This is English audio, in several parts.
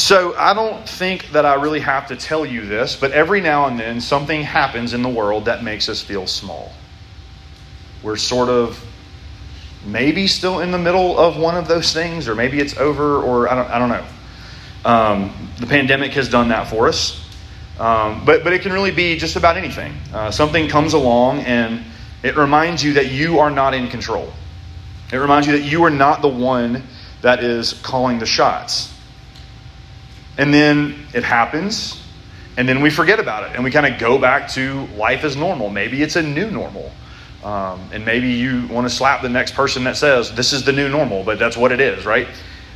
So I don't think that I really have to tell you this, but every now and then something happens in the world that makes us feel small. We're sort of maybe still in the middle of one of those things, or maybe it's over, or I don't, I don't know. Um, the pandemic has done that for us. Um, but, but it can really be just about anything. Uh, something comes along and it reminds you that you are not in control. It reminds you that you are not the one that is calling the shots. And then it happens, and then we forget about it, and we kind of go back to life as normal. Maybe it's a new normal. Um, and maybe you want to slap the next person that says, This is the new normal, but that's what it is, right?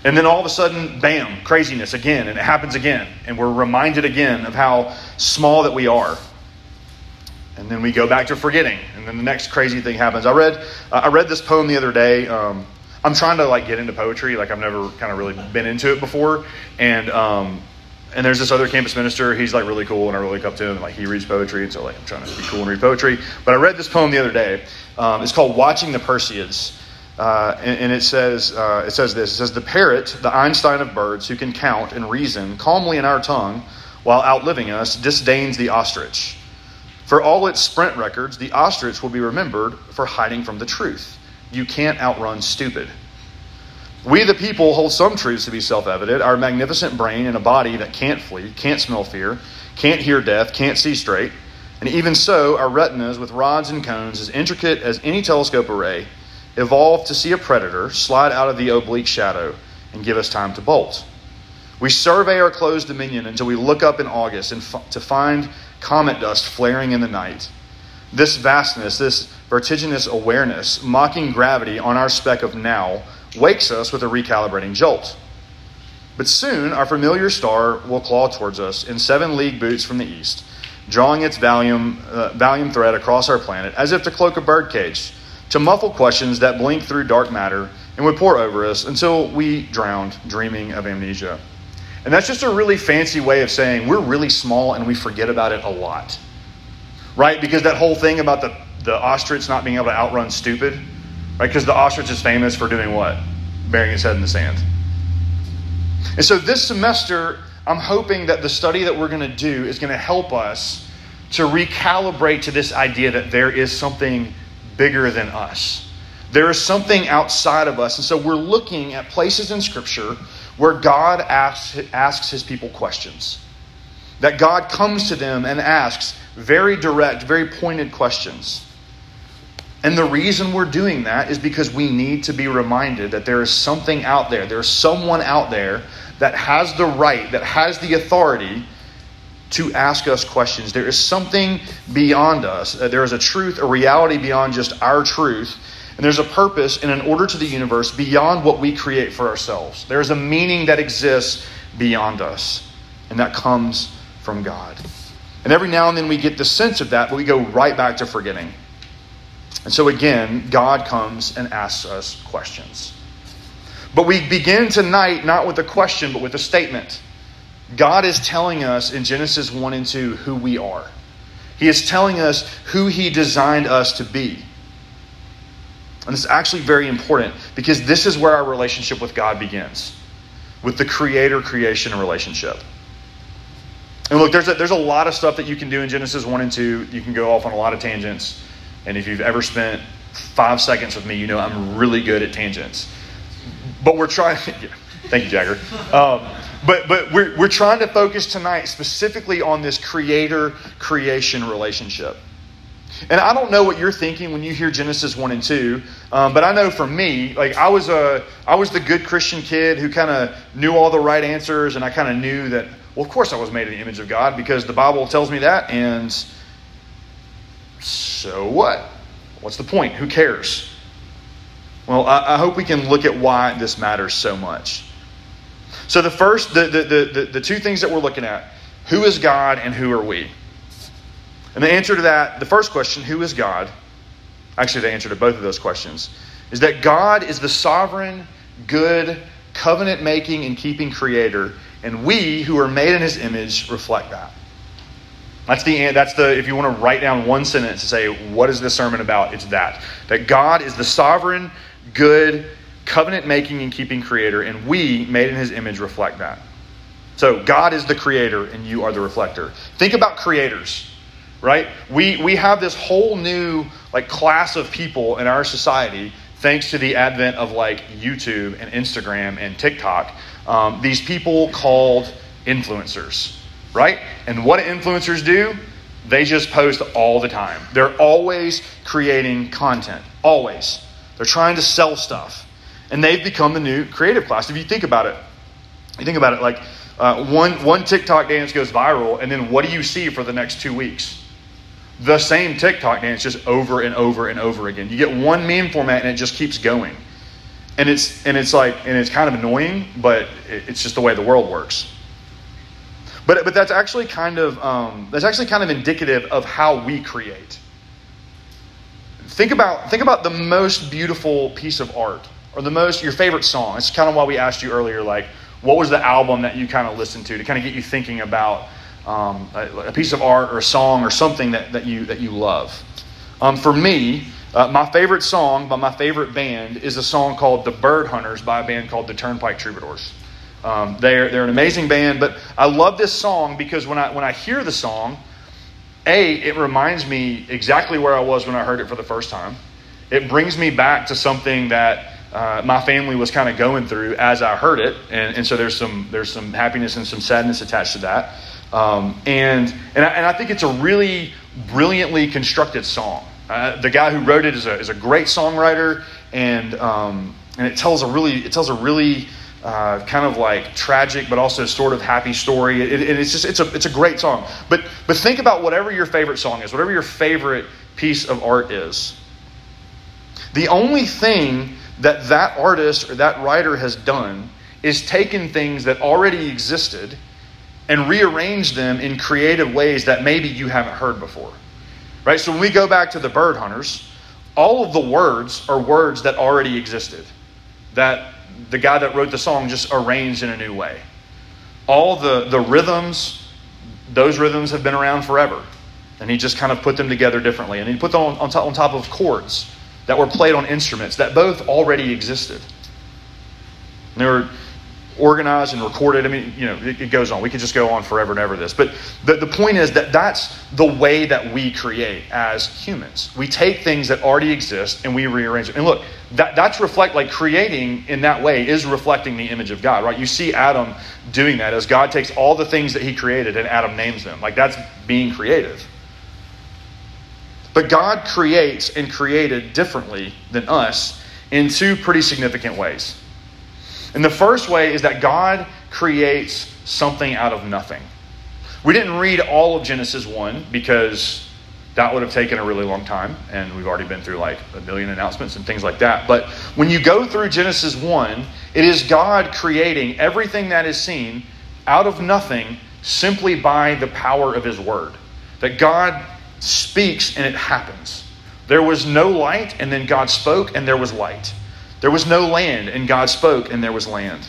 And then all of a sudden, bam, craziness again, and it happens again. And we're reminded again of how small that we are. And then we go back to forgetting, and then the next crazy thing happens. I read, uh, I read this poem the other day. Um, I'm trying to like get into poetry, like I've never kind of really been into it before, and um, and there's this other campus minister. He's like really cool, and I really look up to him. Like he reads poetry, and so like I'm trying to be cool and read poetry. But I read this poem the other day. Um, it's called "Watching the Perseids." Uh, and, and, it says uh, it says this. It says the parrot, the Einstein of birds, who can count and reason calmly in our tongue, while outliving us, disdains the ostrich. For all its sprint records, the ostrich will be remembered for hiding from the truth. You can't outrun stupid. We, the people, hold some truths to be self evident. Our magnificent brain and a body that can't flee, can't smell fear, can't hear death, can't see straight. And even so, our retinas with rods and cones, as intricate as any telescope array, evolved to see a predator slide out of the oblique shadow and give us time to bolt. We survey our closed dominion until we look up in August and f- to find comet dust flaring in the night. This vastness, this vertiginous awareness, mocking gravity on our speck of now, wakes us with a recalibrating jolt. But soon our familiar star will claw towards us in seven league boots from the east, drawing its Valium, uh, thread across our planet as if to cloak a birdcage, to muffle questions that blink through dark matter and would pour over us until we drowned, dreaming of amnesia. And that's just a really fancy way of saying we're really small and we forget about it a lot. Right? Because that whole thing about the, the ostrich not being able to outrun stupid, right? Because the ostrich is famous for doing what? Burying its head in the sand. And so this semester, I'm hoping that the study that we're going to do is going to help us to recalibrate to this idea that there is something bigger than us. There is something outside of us. And so we're looking at places in Scripture where God asks, asks his people questions. That God comes to them and asks very direct, very pointed questions. And the reason we're doing that is because we need to be reminded that there is something out there, there's someone out there that has the right, that has the authority to ask us questions. There is something beyond us. Uh, there is a truth, a reality beyond just our truth and there's a purpose and an order to the universe beyond what we create for ourselves. There is a meaning that exists beyond us, and that comes from God. And every now and then we get the sense of that, but we go right back to forgetting. And so again, God comes and asks us questions. But we begin tonight not with a question, but with a statement. God is telling us in Genesis 1 and 2 who we are. He is telling us who He designed us to be. And it's actually very important because this is where our relationship with God begins with the creator creation relationship. And look, there's a, there's a lot of stuff that you can do in Genesis 1 and 2. You can go off on a lot of tangents. And if you've ever spent five seconds with me, you know I'm really good at tangents. But we're trying. Yeah, thank you, Jagger. Um, but but we're, we're trying to focus tonight specifically on this creator creation relationship. And I don't know what you're thinking when you hear Genesis 1 and 2, um, but I know for me, like I was a, I was the good Christian kid who kind of knew all the right answers, and I kind of knew that, well, of course I was made in the image of God because the Bible tells me that, and so what? What's the point? Who cares? Well, I, I hope we can look at why this matters so much. So the first, the, the, the, the two things that we're looking at, who is God and who are we? And the answer to that, the first question, who is God? Actually, the answer to both of those questions is that God is the sovereign, good, covenant making, and keeping creator, and we who are made in his image reflect that. That's the that's the if you want to write down one sentence to say what is this sermon about, it's that. That God is the sovereign, good, covenant making and keeping creator, and we, made in his image, reflect that. So God is the creator and you are the reflector. Think about creators, right? We we have this whole new like class of people in our society thanks to the advent of like YouTube and Instagram and TikTok. Um, these people called influencers, right? And what influencers do? They just post all the time. They're always creating content, always. They're trying to sell stuff. And they've become the new creative class. If you think about it, you think about it like uh, one, one TikTok dance goes viral, and then what do you see for the next two weeks? The same TikTok dance just over and over and over again. You get one meme format and it just keeps going. And it's, and it's like, and it's kind of annoying, but it's just the way the world works. But, but that's actually kind of um, that's actually kind of indicative of how we create. Think about think about the most beautiful piece of art or the most your favorite song. It's kind of why we asked you earlier, like what was the album that you kind of listened to to kind of get you thinking about um, a, a, piece of art or a song or something that, that you that you love. Um, for me, uh, my favorite song by my favorite band is a song called "The Bird Hunters" by a band called the Turnpike Troubadours. Um, they're, they're an amazing band, but I love this song because when I, when I hear the song, A, it reminds me exactly where I was when I heard it for the first time. It brings me back to something that uh, my family was kind of going through as I heard it, and, and so there's some, there's some happiness and some sadness attached to that. Um, and, and I, and, I, think it's a really brilliantly constructed song. Uh, the guy who wrote it is a, is a great songwriter, and, um, and it tells a really, it tells a really uh, kind of like tragic but also sort of happy story. It, it, it's just it's a it's a great song. But but think about whatever your favorite song is, whatever your favorite piece of art is. The only thing that that artist or that writer has done is taken things that already existed and rearranged them in creative ways that maybe you haven't heard before. Right? So when we go back to the bird hunters, all of the words are words that already existed. That the guy that wrote the song just arranged in a new way. All the, the rhythms, those rhythms have been around forever. And he just kind of put them together differently. And he put them on, on, top, on top of chords that were played on instruments that both already existed. And they were organized and recorded. I mean, you know, it, it, goes on. We could just go on forever and ever this. But the, the point is that that's the way that we create as humans. We take things that already exist and we rearrange it. And look, that, that's reflect, like creating in that way is reflecting the image of God, right? You see Adam doing that as God takes all the things that he created and Adam names them. Like that's being creative. But God creates and created differently than us in two pretty significant ways. And the first way is that God creates something out of nothing. We didn't read all of Genesis 1 because that would have taken a really long time, and we've already been through like a million announcements and things like that. But when you go through Genesis 1, it is God creating everything that is seen out of nothing simply by the power of His Word. That God speaks and it happens. There was no light, and then God spoke, and there was light. There was no land, and God spoke, and there was land.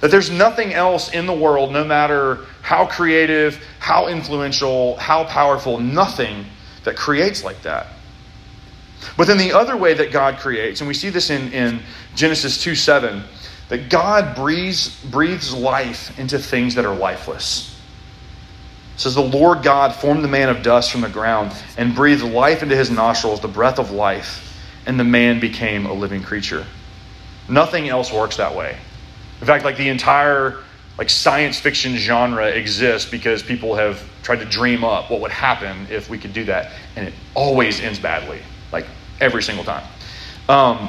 That there's nothing else in the world, no matter how creative, how influential, how powerful, nothing that creates like that. But then the other way that God creates, and we see this in, in Genesis 2 7, that God breathes, breathes life into things that are lifeless. It says, The Lord God formed the man of dust from the ground and breathed life into his nostrils, the breath of life and the man became a living creature. Nothing else works that way. In fact, like the entire like science fiction genre exists because people have tried to dream up what would happen if we could do that, and it always ends badly, like every single time. Um,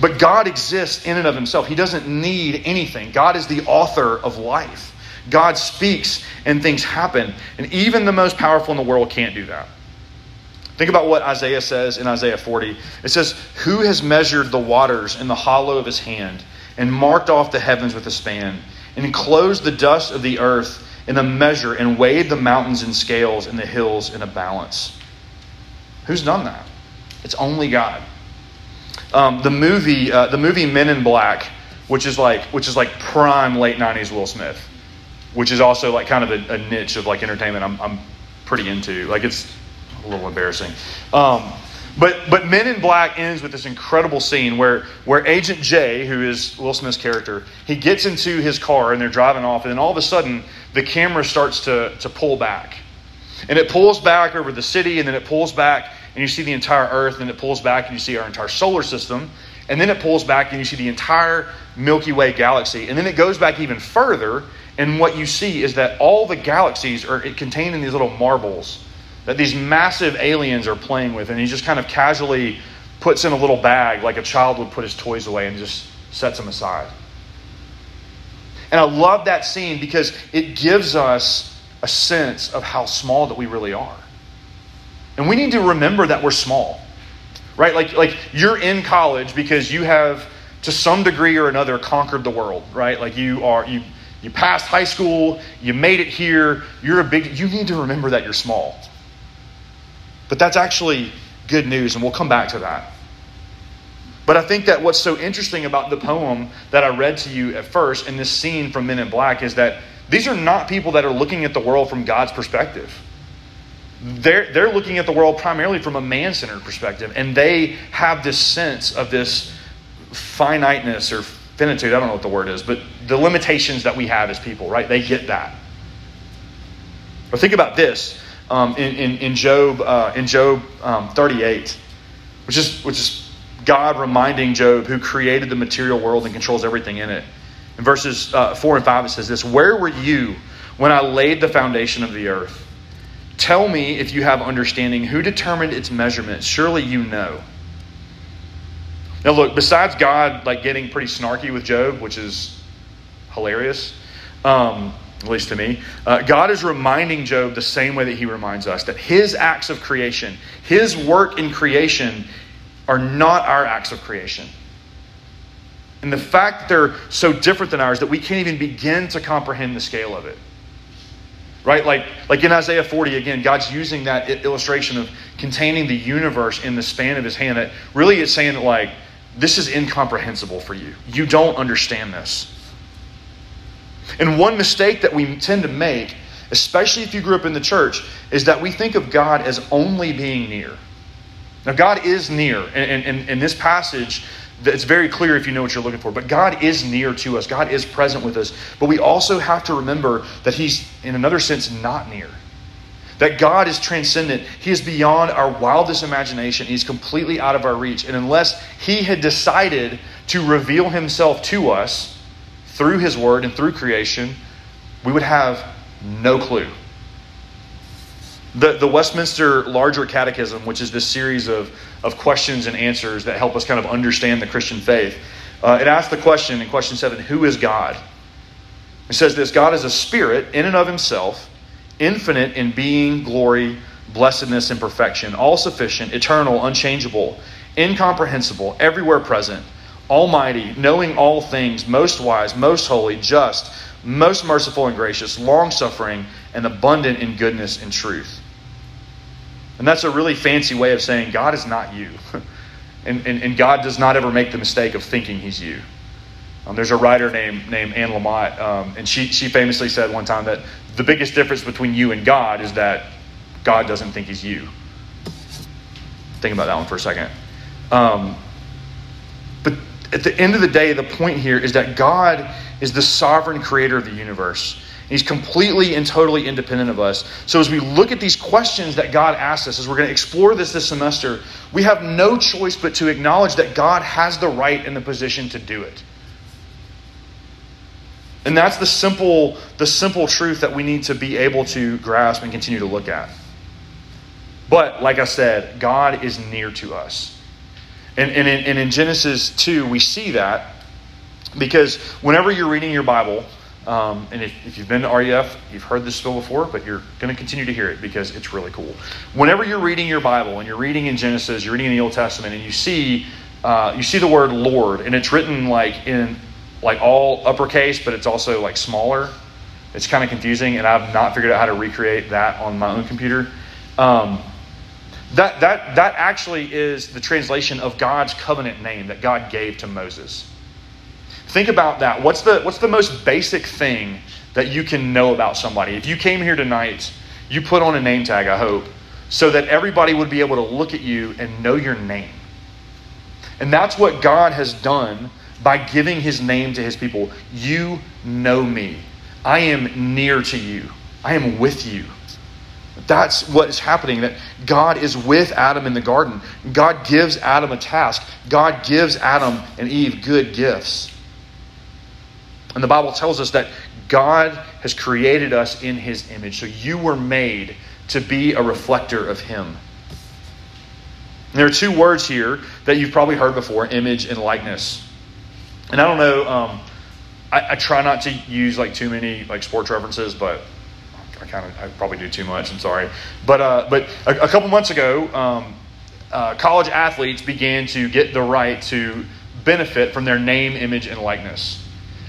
but God exists in and of Himself. He doesn't need anything. God is the author of life. God speaks and things happen, and even the most powerful in the world can't do that. Think about what Isaiah says in Isaiah 40. It says, Who has measured the waters in the hollow of his hand, and marked off the heavens with a span, and enclosed the dust of the earth in a measure, and weighed the mountains in scales and the hills in a balance? Who's done that? It's only God. Um, the movie, uh, the movie Men in Black, which is like, which is like prime late '90s Will Smith, which is also like kind of a, a niche of like entertainment I'm, I'm pretty into. Like it's a little embarrassing. Um, But but Men in Black ends with this incredible scene where where Agent J, who is Will Smith's character, he gets into his car and they're driving off, and then all of a sudden the camera starts to to pull back, and it pulls back over the city, and then it pulls back, and you see the entire Earth, and it pulls back, and you see our entire solar system, and then it pulls back, and you see the entire Milky Way galaxy, and then it goes back even further, and what you see is that all the galaxies are contained in these little marbles that these massive aliens are playing with, and he just kind of casually puts in a little bag like a child would put his toys away and just sets them aside. And I love that scene because it gives us a sense of how small that we really are. And we need to remember that we're small. Right? Like like you're in college because you have to some degree or another conquered the world, right? Like you are you you passed high school, you made it here, you're a big you need to remember that you're small. But that's actually good news, and we'll come back to that. But I think that what's so interesting about the poem that I read to you at first in this scene from Men in Black is that these are not people that are looking at the world from God's perspective. They're, they're looking at the world primarily from a man centered perspective, and they have this sense of this finiteness or finitude. I don't know what the word is, but the limitations that we have as people, right? They get that. But think about this um, in, in, in, Job, uh, in Job um, 38, which is, which is God reminding Job who created the material world and controls everything in it. In verses uh, 4 and 5, it says this Where were you when I laid the foundation of the earth? Tell me if you have understanding. Who determined its measurements? Surely you know. Now, look, besides God like getting pretty snarky with Job, which is hilarious, um, at least to me, uh, God is reminding Job the same way that he reminds us that his acts of creation, his work in creation, are not our acts of creation. And the fact that they're so different than ours that we can't even begin to comprehend the scale of it. Right? Like, like in Isaiah 40, again, God's using that illustration of containing the universe in the span of his hand. That really is saying that, like, this is incomprehensible for you. You don't understand this. And one mistake that we tend to make, especially if you grew up in the church, is that we think of God as only being near. Now, God is near. And in this passage, it's very clear if you know what you're looking for. But God is near to us, God is present with us. But we also have to remember that He's, in another sense, not near. That God is transcendent. He is beyond our wildest imagination. He's completely out of our reach. And unless He had decided to reveal Himself to us, through His Word and through creation, we would have no clue. The, the Westminster Larger Catechism, which is this series of, of questions and answers that help us kind of understand the Christian faith, uh, it asks the question in question seven Who is God? It says this God is a spirit in and of himself, infinite in being, glory, blessedness, and perfection, all sufficient, eternal, unchangeable, incomprehensible, everywhere present Almighty, knowing all things, most wise, most holy, just, most merciful and gracious, long suffering, and abundant in goodness and truth. And that's a really fancy way of saying God is not you. and, and, and, God does not ever make the mistake of thinking he's you. Um, there's a writer named, named Anne Lamott, um, and she, she famously said one time that the biggest difference between you and God is that God doesn't think he's you. Think about that one for a second. Um, at the end of the day, the point here is that God is the sovereign creator of the universe. He's completely and totally independent of us. So, as we look at these questions that God asks us, as we're going to explore this this semester, we have no choice but to acknowledge that God has the right and the position to do it. And that's the simple, the simple truth that we need to be able to grasp and continue to look at. But, like I said, God is near to us. And, and, in, and in Genesis 2, we see that because whenever you're reading your Bible, um, and if, if, you've been to RUF, you've heard this spill before, but you're going to continue to hear it because it's really cool. Whenever you're reading your Bible and you're reading in Genesis, you're reading in the Old Testament, and you see uh, you see the word Lord, and it's written like in like all uppercase, but it's also like smaller. It's kind of confusing, and I've not figured out how to recreate that on my own computer. Um, that, that, that actually is the translation of God's covenant name that God gave to Moses. Think about that. What's the, what's the most basic thing that you can know about somebody? If you came here tonight, you put on a name tag, I hope, so that everybody would be able to look at you and know your name. And that's what God has done by giving his name to his people. You know me. I am near to you. I am with you. That's what is happening. That God is with Adam in the garden. God gives Adam a task. God gives Adam and Eve good gifts. And the Bible tells us that God has created us in his image. So you were made to be a reflector of him. And there are two words here that you've probably heard before image and likeness. And I don't know, um, I, I, try not to use like too many like sports references, but I kind of I probably do too much. I'm sorry, but uh, but a, a, couple months ago, um, uh, college athletes began to get the right to benefit from their name, image, and likeness.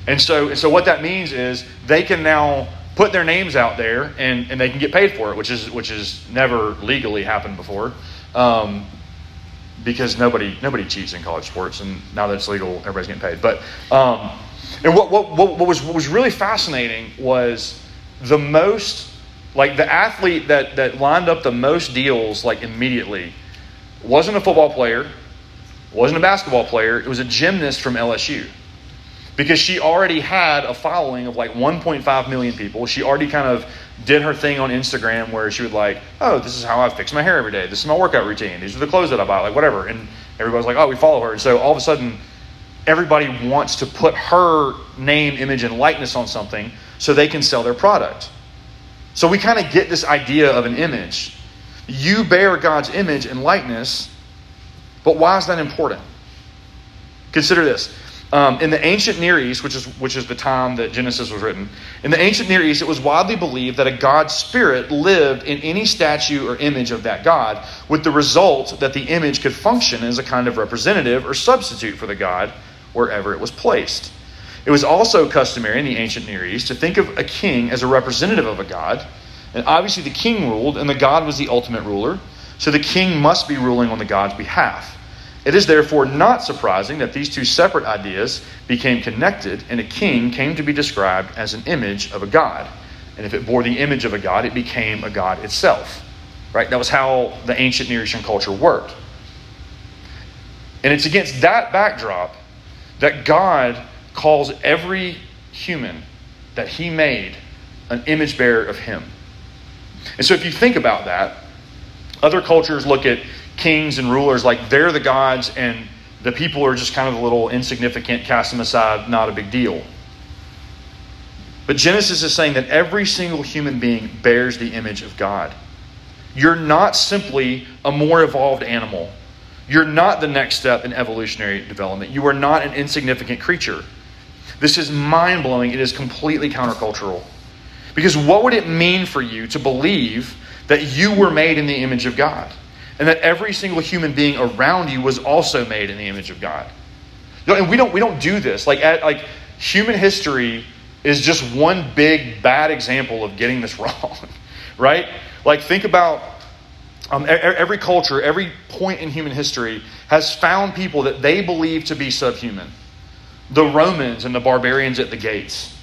And so, and so what that means is they can now put their names out there and, and they can get paid for it, which is which has never legally happened before. Um, because nobody nobody cheats in college sports, and now that it's legal, everybody's getting paid. But um, and what, what, what, was what was really fascinating was the most like the athlete that that lined up the most deals like immediately wasn't a football player, wasn't a basketball player. It was a gymnast from LSU because she already had a following of like 1.5 million people. She already kind of did her thing on Instagram where she would like, oh, this is how I fix my hair every day. This is my workout routine. These are the clothes that I buy, like whatever. And everybody's like, oh, we follow her. And so all of a sudden, everybody wants to put her name, image, and likeness on something so they can sell their product. So we kind of get this idea of an image. You bear God's image and likeness, but why is that important? Consider this. Um, in the ancient Near East, which is, which is the time that Genesis was written, in the ancient Near East, it was widely believed that a God spirit lived in any statue or image of that God, with the result that the image could function as a kind of representative or substitute for the God wherever it was placed. It was also customary in the ancient Near East to think of a king as a representative of a God. And obviously, the king ruled, and the God was the ultimate ruler. So the king must be ruling on the God's behalf. It is therefore not surprising that these two separate ideas became connected, and a king came to be described as an image of a god. And if it bore the image of a god, it became a god itself. Right? That was how the ancient Near Eastern culture worked. And it's against that backdrop that God calls every human that he made an image bearer of him. And so if you think about that, other cultures look at kings and rulers like they're the gods and the people are just kind of a little insignificant, cast them aside, not a big deal. But Genesis is saying that every single human being bears the image of God. You're not simply a more evolved animal. You're not the next step in evolutionary development. You are not an insignificant creature. This is mind blowing. It is completely countercultural. Because what would it mean for you to believe that you were made in the image of God? and that every single human being around you was also made in the image of God. And we don't we don't do this. Like at, like human history is just one big bad example of getting this wrong, right? Like think about um, every culture, every point in human history has found people that they believe to be subhuman. The Romans and the barbarians at the gates,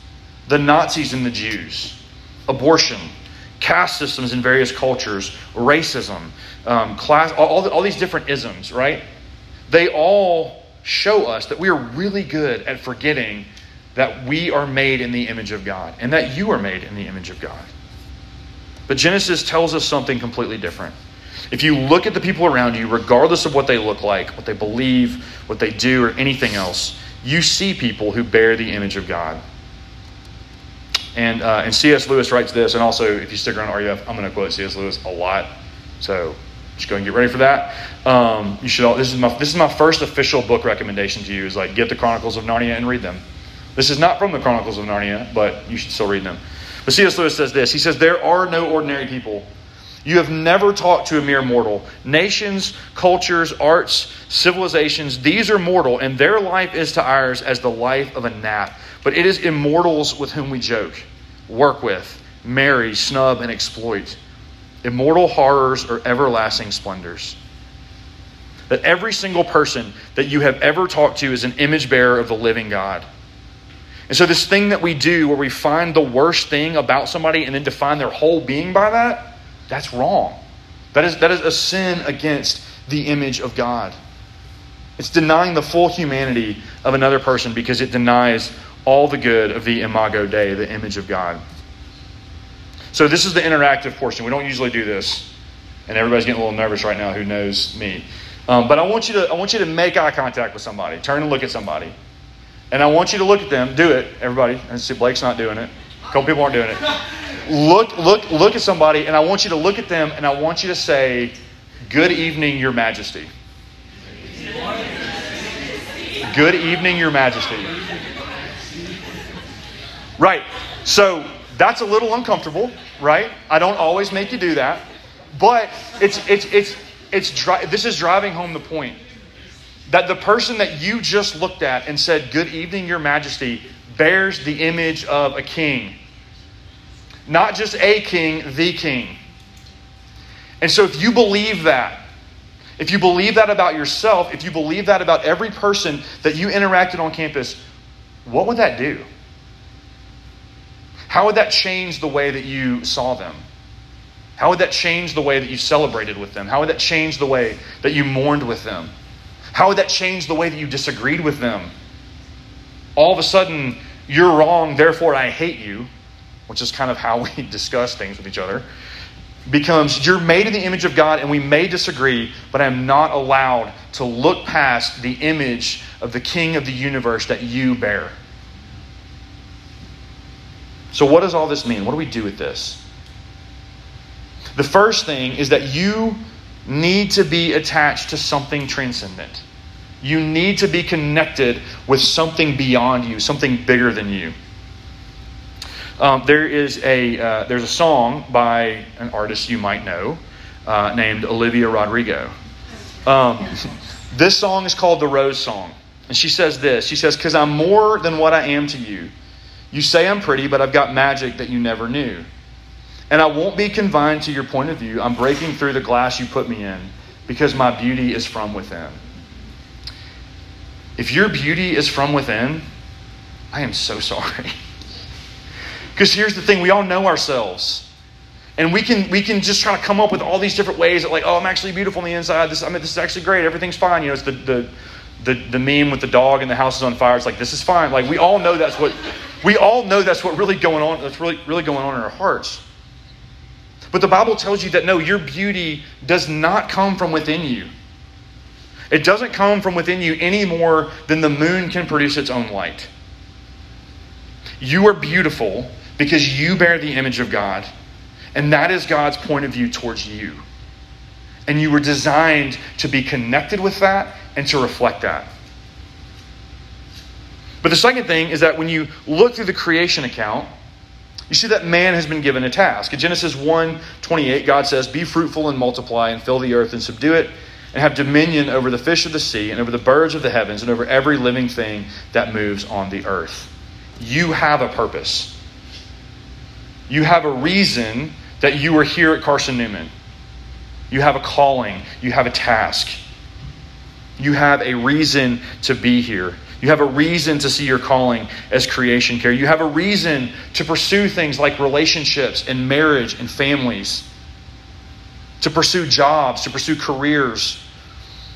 the Nazis and the Jews, abortion, caste systems in various cultures, racism, um, class, all, all, the, all these different isms, right? They all show us that we are really good at forgetting that we are made in the image of God and that you are made in the image of God. But Genesis tells us something completely different. If you look at the people around you, regardless of what they look like, what they believe, what they do, or anything else, you see people who bear the image of God. And, uh, and C.S. Lewis writes this, and also if you stick around RUF, I'm going to quote C.S. Lewis a lot. So just go and get ready for that. Um, you should all, this is my this is my first official book recommendation to you is like get the Chronicles of Narnia and read them. This is not from the Chronicles of Narnia, but you should still read them. But C.S. Lewis says this. He says there are no ordinary people. You have never talked to a mere mortal. Nations, cultures, arts, civilizations, these are mortal, and their life is to ours as the life of a gnat. But it is immortals with whom we joke, work with, marry, snub, and exploit immortal horrors, or everlasting splendors. That every single person that you have ever talked to is an image bearer of the living God. And so, this thing that we do where we find the worst thing about somebody and then define their whole being by that, that's wrong. That is, that is a sin against the image of God. It's denying the full humanity of another person because it denies all the good of the imago Dei, the image of God. So, this is the interactive portion. We don't usually do this. And everybody's getting a little nervous right now who knows me. Um, but I want, you to, I want you to make eye contact with somebody. Turn and look at somebody. And I want you to look at them. Do it, everybody. And see, Blake's not doing it. Couple people aren't doing it. Look, look, look at somebody, and I want you to look at them, and I want you to say, "Good evening, Your Majesty." Good evening, Your Majesty. Right. So that's a little uncomfortable, right? I don't always make you do that, but it's it's it's it's dri- this is driving home the point that the person that you just looked at and said, "Good evening, Your Majesty," bears the image of a king, not just a king, the king. And so, if you believe that, if you believe that about yourself, if you believe that about every person that you interacted on campus, what would that do? How would that change the way that you saw them? How would that change the way that you celebrated with them? How would that change the way that you mourned with them? How would that change the way that you disagreed with them? All of a sudden, you're wrong, therefore I hate you, which is kind of how we discuss things with each other becomes you're made in the image of God and we may disagree, but I'm not allowed to look past the image of the King of the universe that you bear. So, what does all this mean? What do we do with this? The first thing is that you need to be attached to something transcendent. You need to be connected with something beyond you, something bigger than you. Um, there is a uh, there's a song by an artist you might know uh, named Olivia Rodrigo. Um, this song is called the Rose Song, and she says this. She says, "Because I'm more than what I am to you. You say I'm pretty, but I've got magic that you never knew." And I won't be confined to your point of view. I'm breaking through the glass you put me in because my beauty is from within. If your beauty is from within, I am so sorry. Because here's the thing we all know ourselves. And we can we can just try to come up with all these different ways that like, oh, I'm actually beautiful on the inside. This I mean this is actually great. Everything's fine. You know, it's the the the, the meme with the dog and the house is on fire. It's like this is fine. Like we all know that's what we all know that's what really going on. That's really really going on in our hearts. But the Bible tells you that no, your beauty does not come from within you. It doesn't come from within you any more than the moon can produce its own light. You are beautiful because you bear the image of God. And that is God's point of view towards you. And you were designed to be connected with that and to reflect that. But the second thing is that when you look through the creation account, you see that man has been given a task. In Genesis 1 28, God says, Be fruitful and multiply and fill the earth and subdue it, and have dominion over the fish of the sea and over the birds of the heavens and over every living thing that moves on the earth. You have a purpose. You have a reason that you are here at Carson Newman. You have a calling. You have a task. You have a reason to be here. You have a reason to see your calling as creation care. You have a reason to pursue things like relationships and marriage and families, to pursue jobs, to pursue careers.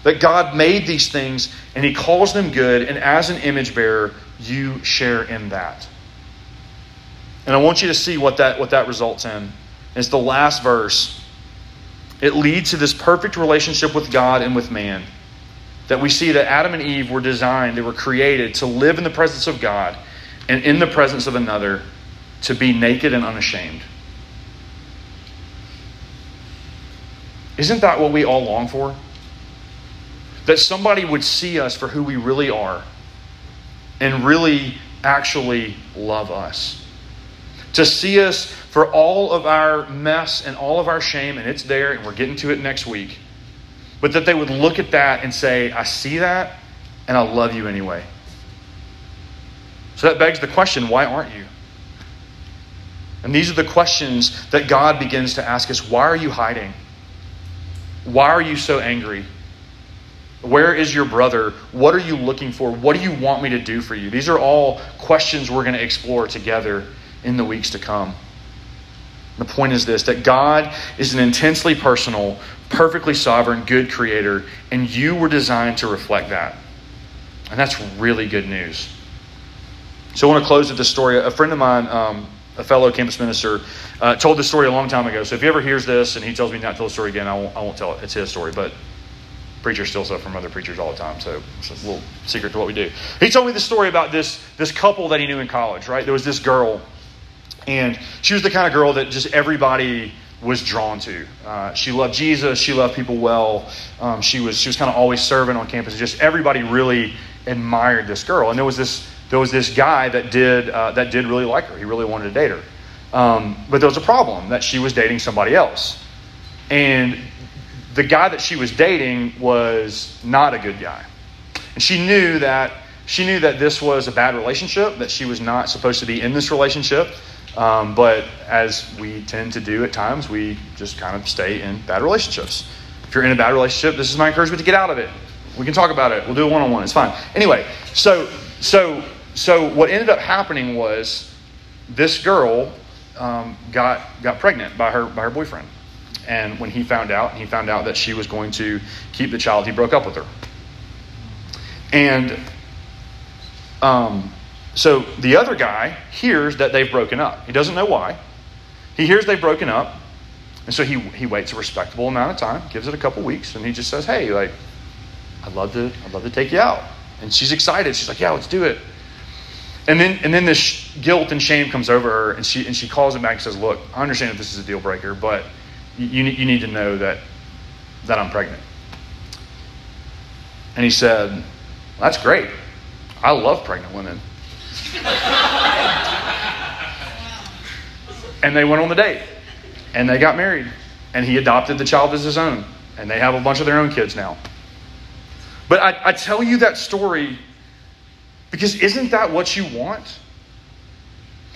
That God made these things and He calls them good, and as an image bearer, you share in that. And I want you to see what that, what that results in. It's the last verse. It leads to this perfect relationship with God and with man. That we see that Adam and Eve were designed, they were created to live in the presence of God and in the presence of another to be naked and unashamed. Isn't that what we all long for? That somebody would see us for who we really are and really actually love us to see us for all of our mess and all of our shame, and it's there, and we're getting to it next week. But that they would look at that and say, I see that, and I love you anyway. So that begs the question why aren't you? And these are the questions that God begins to ask us why are you hiding? Why are you so angry? Where is your brother? What are you looking for? What do you want me to do for you? These are all questions we're going to explore together in the weeks to come. The point is this that God is an intensely personal, perfectly sovereign, good creator, and you were designed to reflect that. And that's really good news. So I want to close with this story. A friend of mine, um, a fellow campus minister, uh, told this story a long time ago. So if he ever hears this and he tells me not to tell the story again, I won't, I won't tell it. It's his story. But preachers steal stuff from other preachers all the time. So it's a little secret to what we do. He told me the story about this, this couple that he knew in college, right? There was this girl, and she was the kind of girl that just everybody was drawn to. Uh, she loved Jesus. She loved people well. Um, she was she was kind of always serving on campus. Just everybody really admired this girl. And there was this there was this guy that did uh, that did really like her. He really wanted to date her. Um, but there was a problem that she was dating somebody else, and the guy that she was dating was not a good guy, and she knew that she knew that this was a bad relationship. That she was not supposed to be in this relationship. Um, but as we tend to do at times, we just kind of stay in bad relationships. If you're in a bad relationship, this is my encouragement to get out of it. We can talk about it. We'll do a one on one. It's fine. Anyway, so so so what ended up happening was this girl um, got got pregnant by her by her boyfriend, and when he found out, he found out that she was going to keep the child. He broke up with her, and um, so the other guy hears that they've broken up. He doesn't know why. He hears they've broken up, and so he he waits a respectable amount of time, gives it a couple weeks, and he just says, "Hey, like, I'd love to I'd love to take you out." And she's excited. She's like, "Yeah, let's do it." And then and then this guilt and shame comes over her, and she and she calls him back and says, "Look, I understand that this is a deal breaker, but you you need to know that that I'm pregnant." And he said, "That's great. I love pregnant women." and they went on the date. And they got married. And he adopted the child as his own. And they have a bunch of their own kids now. But I, I, tell you that story because isn't that what you want?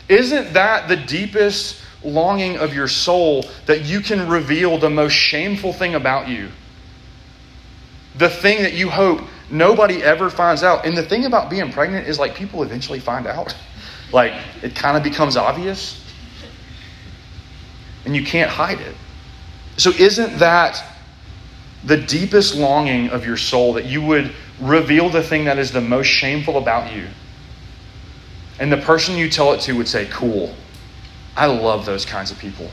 Isn't that the deepest longing of your soul that you can reveal the most shameful thing about you? The thing that you hope nobody ever finds out. And the thing about being pregnant is like people eventually find out. Like it kind of becomes obvious. And you can't hide it. So isn't that the deepest longing of your soul that you would reveal the thing that is the most shameful about you? And the person you tell it to would say, Cool. I love those kinds of people.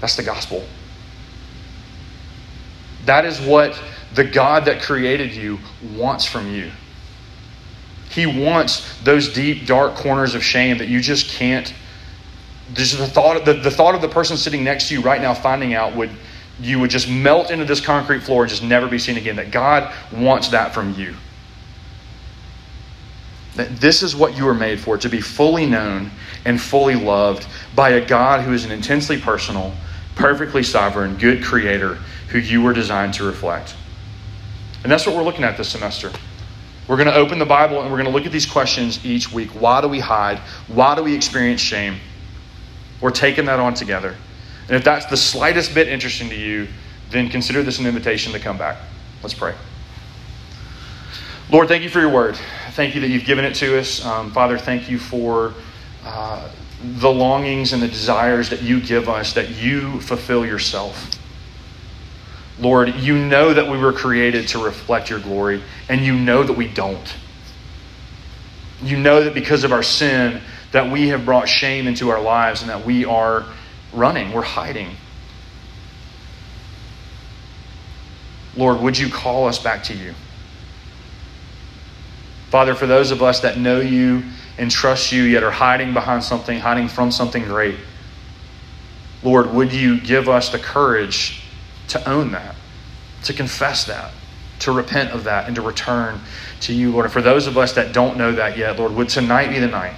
That's the gospel. That is what the God that created you wants from you. He wants those deep, dark corners of shame that you just can't. Just the thought, the, the thought of the person sitting next to you right now finding out would you would just melt into this concrete floor and just never be seen again. That God wants that from you. That this is what you are made for to be fully known and fully loved by a God who is an intensely personal, perfectly sovereign, good creator who you were designed to reflect. And that's what we're looking at this semester. We're going to open the Bible and we're going to look at these questions each week. Why do we hide? Why do we experience shame? We're taking that on together. And if that's the slightest bit interesting to you, then consider this an invitation to come back. Let's pray. Lord, thank you for your word. Thank you that you've given it to us. Um, Father, thank you for uh, the longings and the desires that you give us, that you fulfill yourself. Lord, you know that we were created to reflect your glory, and you know that we don't. You know that because of our sin, that we have brought shame into our lives and that we are running, we're hiding. Lord, would you call us back to you? Father, for those of us that know you and trust you, yet are hiding behind something, hiding from something great, Lord, would you give us the courage to own that, to confess that, to repent of that, and to return to you, Lord. And for those of us that don't know that yet, Lord, would tonight be the night,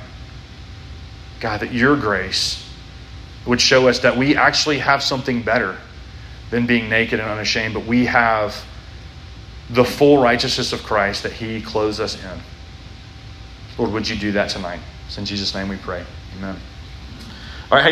God, that your grace would show us that we actually have something better than being naked and unashamed, but we have the full righteousness of Christ that he clothes us in. Lord, would you do that tonight? It's in Jesus' name we pray. Amen.